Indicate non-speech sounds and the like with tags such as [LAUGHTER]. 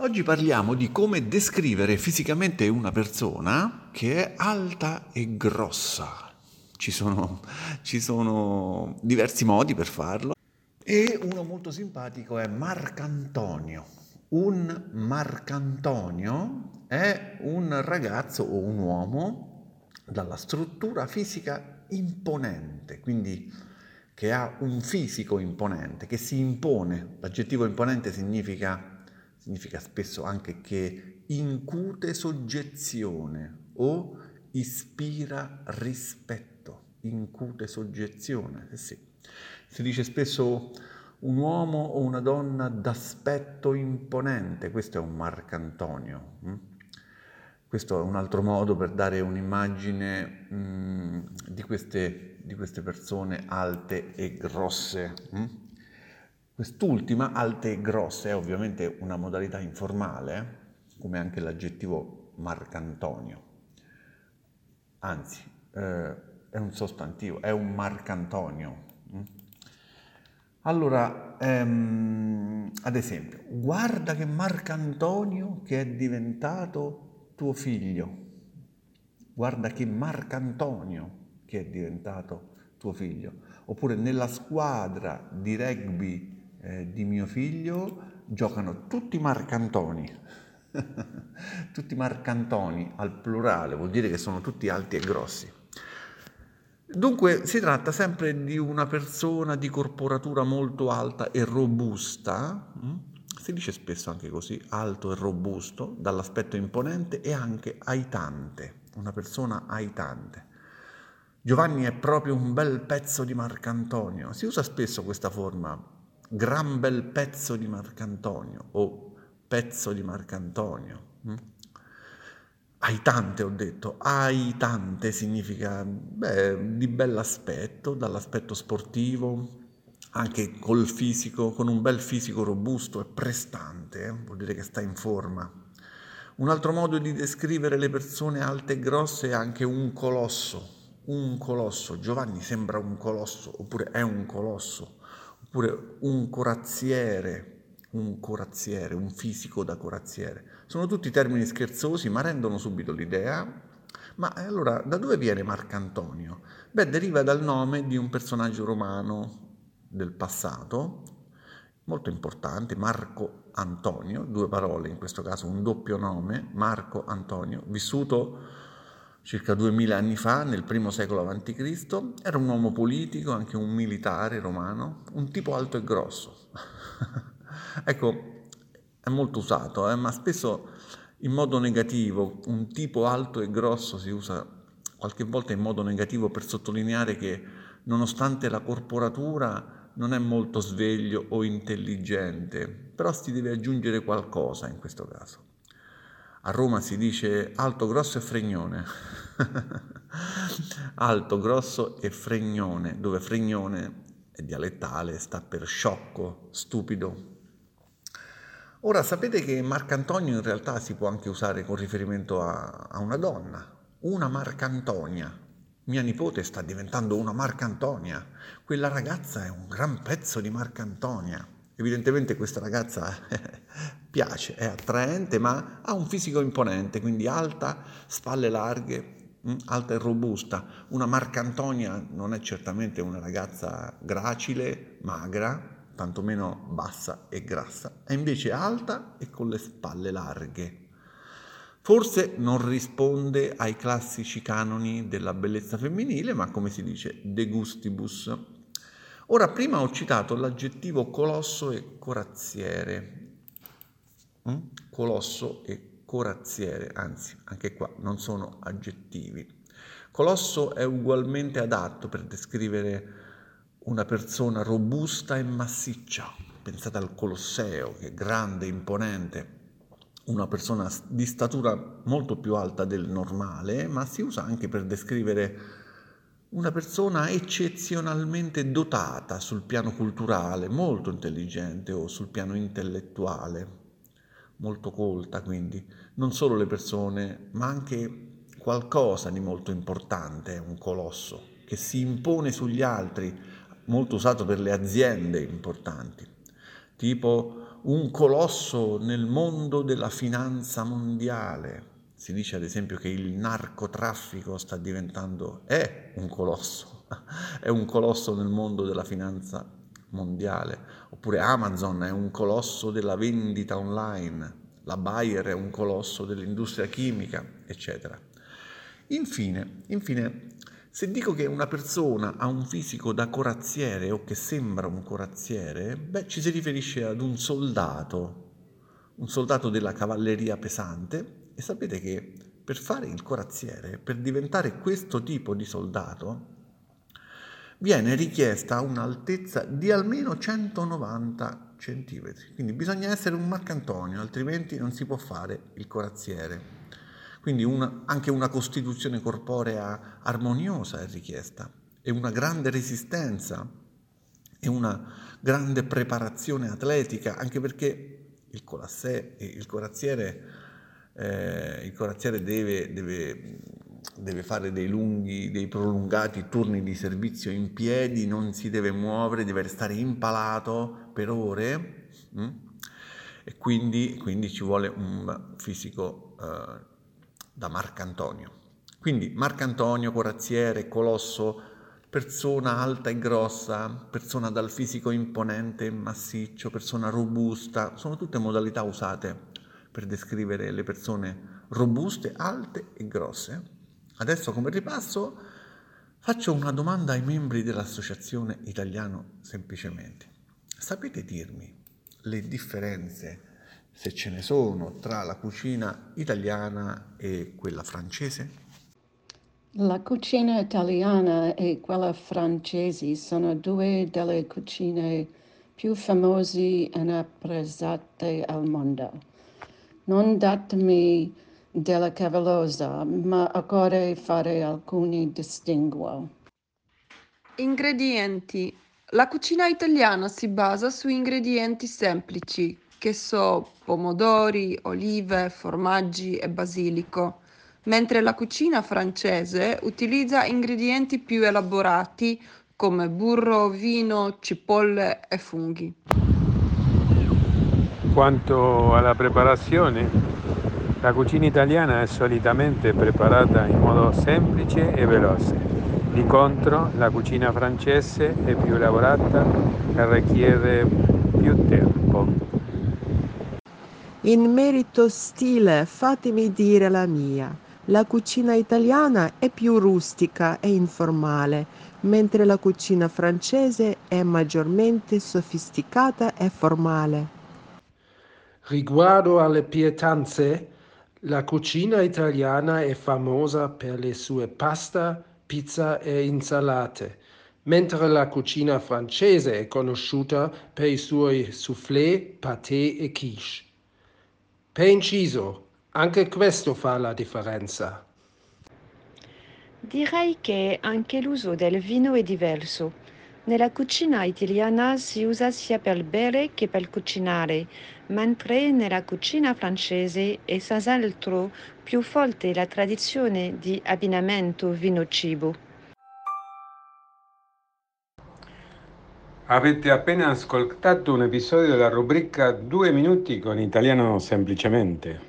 Oggi parliamo di come descrivere fisicamente una persona che è alta e grossa. Ci sono, ci sono diversi modi per farlo e uno molto simpatico è Marcantonio. Un Marcantonio è un ragazzo o un uomo dalla struttura fisica imponente, quindi che ha un fisico imponente, che si impone. L'aggettivo imponente significa significa spesso anche che incute soggezione o ispira rispetto, incute soggezione, eh sì. Si dice spesso un uomo o una donna d'aspetto imponente, questo è un Marcantonio. Hm? Questo è un altro modo per dare un'immagine mh, mm, di, queste, di, queste, persone alte e grosse. Hm? Quest'ultima, alte e grosse, è ovviamente una modalità informale, come anche l'aggettivo Marcantonio. Anzi, eh, è un sostantivo, è un Marcantonio. Mm? Allora, ehm, ad esempio, guarda che Marcantonio che è diventato tuo figlio. Guarda che Marcantonio che è diventato tuo figlio. Oppure nella squadra di rugby eh, di mio figlio giocano tutti marcantoni, [LAUGHS] tutti marcantoni al plurale, vuol dire che sono tutti alti e grossi. Dunque si tratta sempre di una persona di corporatura molto alta e robusta, hm? si dice spesso anche così, alto e robusto, dall'aspetto imponente e anche aitante, una persona aitante. Giovanni è proprio un bel pezzo di Marcantonio, si usa spesso questa forma gran bel pezzo di Marcantonio o pezzo di Marcantonio. Hm? Aitante ho detto, aitante significa beh, di bell'aspetto, dall'aspetto sportivo, anche col fisico, con un bel fisico robusto e prestante, eh? vuol dire che sta in forma. Un altro modo di descrivere le persone alte e grosse è anche un colosso, un colosso. Giovanni sembra un colosso, oppure è un colosso oppure un corazziere, un corazziere, un fisico da corazziere. Sono tutti termini scherzosi, ma rendono subito l'idea. Ma allora, da dove viene Marcantonio? Beh, deriva dal nome di un personaggio romano del passato, molto importante, Marco Antonio, due parole in questo caso, un doppio nome, Marco Antonio, vissuto circa duemila anni fa, nel primo secolo a.C., era un uomo politico, anche un militare romano, un tipo alto e grosso. [LAUGHS] ecco, è molto usato, eh, ma spesso in modo negativo, un tipo alto e grosso si usa qualche volta in modo negativo per sottolineare che nonostante la corporatura non è molto sveglio o intelligente, però si deve aggiungere qualcosa in questo caso. A Roma si dice alto, grosso e fregnone. [LAUGHS] alto, grosso e fregnone, dove fregnone è dialettale, sta per sciocco, stupido. Ora sapete che Marcantonio in realtà si può anche usare con riferimento a, a una donna, una Marcantonia. Mia nipote sta diventando una Marcantonia. Quella ragazza è un gran pezzo di Marcantonia. Evidentemente questa ragazza [LAUGHS] piace, è attraente, ma ha un fisico imponente, quindi alta, spalle larghe, mm, alta e robusta. Una Marcantonia non è certamente una ragazza gracile, magra, tantomeno bassa e grassa, è invece alta e con le spalle larghe. Forse non risponde ai classici canoni della bellezza femminile, ma come si dice, de gustibus, Ora, prima ho citato l'aggettivo colosso e corazziere. Mm? Colosso e corazziere, anzi, anche qua non sono aggettivi. Colosso è ugualmente adatto per descrivere una persona robusta e massiccia. Pensate al Colosseo, che è grande, imponente, una persona di statura molto più alta del normale, ma si usa anche per descrivere una persona eccezionalmente dotata sul piano culturale, molto intelligente o sul piano intellettuale, molto colta quindi, non solo le persone, ma anche qualcosa di molto importante, un colosso che si impone sugli altri, molto usato per le aziende importanti, tipo un colosso nel mondo della finanza mondiale. Si dice ad esempio che il narcotraffico sta diventando, è un colosso, [LAUGHS] è un colosso nel mondo della finanza mondiale, oppure Amazon è un colosso della vendita online, la Bayer è un colosso dell'industria chimica, eccetera. Infine, infine se dico che una persona ha un fisico da corazziere o che sembra un corazziere, beh, ci si riferisce ad un soldato, un soldato della cavalleria pesante e sapete che per fare il corazziere, per diventare questo tipo di soldato, viene richiesta un'altezza di almeno 190 cm. Quindi bisogna essere un Marcantonio, altrimenti non si può fare il corazziere. Quindi una, anche una costituzione corporea armoniosa è richiesta e una grande resistenza e una grande preparazione atletica, anche perché il, colassè, il corazziere, eh, il corazziere deve, deve, deve, fare dei lunghi, dei prolungati turni di servizio in piedi, non si deve muovere, deve restare impalato per ore mh? Mm? e quindi, quindi, ci vuole un fisico eh, da Marcantonio. Quindi Marcantonio, corazziere, colosso, persona alta e grossa, persona dal fisico imponente e massiccio, persona robusta, sono tutte modalità usate per descrivere le persone robuste, alte e grosse. Adesso come ripasso faccio una domanda ai membri dell'Associazione Italiano Semplicemente. Sapete dirmi le differenze se ce ne sono, tra la cucina italiana e quella francese? La cucina italiana e quella francese sono due delle cucine più famose e apprezzate al mondo. Non datemi della cavolosa, ma occorre fare alcuni distinguo. Ingredienti. La cucina italiana si basa su ingredienti semplici che so, pomodori, olive, formaggi e basilico, mentre la cucina francese utilizza ingredienti più elaborati come burro, vino, cipolle e funghi. Quanto alla preparazione, la cucina italiana è solitamente preparata in modo semplice e veloce. Di contro, la cucina francese è più elaborata e richiede più tempo. In merito stile, fatemi dire la mia. La cucina italiana è più rustica e informale, mentre la cucina francese è maggiormente sofisticata e formale. Riguardo alle pietanze, la cucina italiana è famosa per le sue pasta, pizza e insalate, mentre la cucina francese è conosciuta per i suoi soufflé, pâté e quiche. Per inciso, anche questo fa la differenza. Direi che anche l'uso del vino è diverso. Nella cucina italiana si usa sia per bere che per cucinare, mentre nella cucina francese è senz'altro più forte la tradizione di abbinamento vino-cibo. Avete appena ascoltato un episodio della rubrica Due minuti con italiano semplicemente.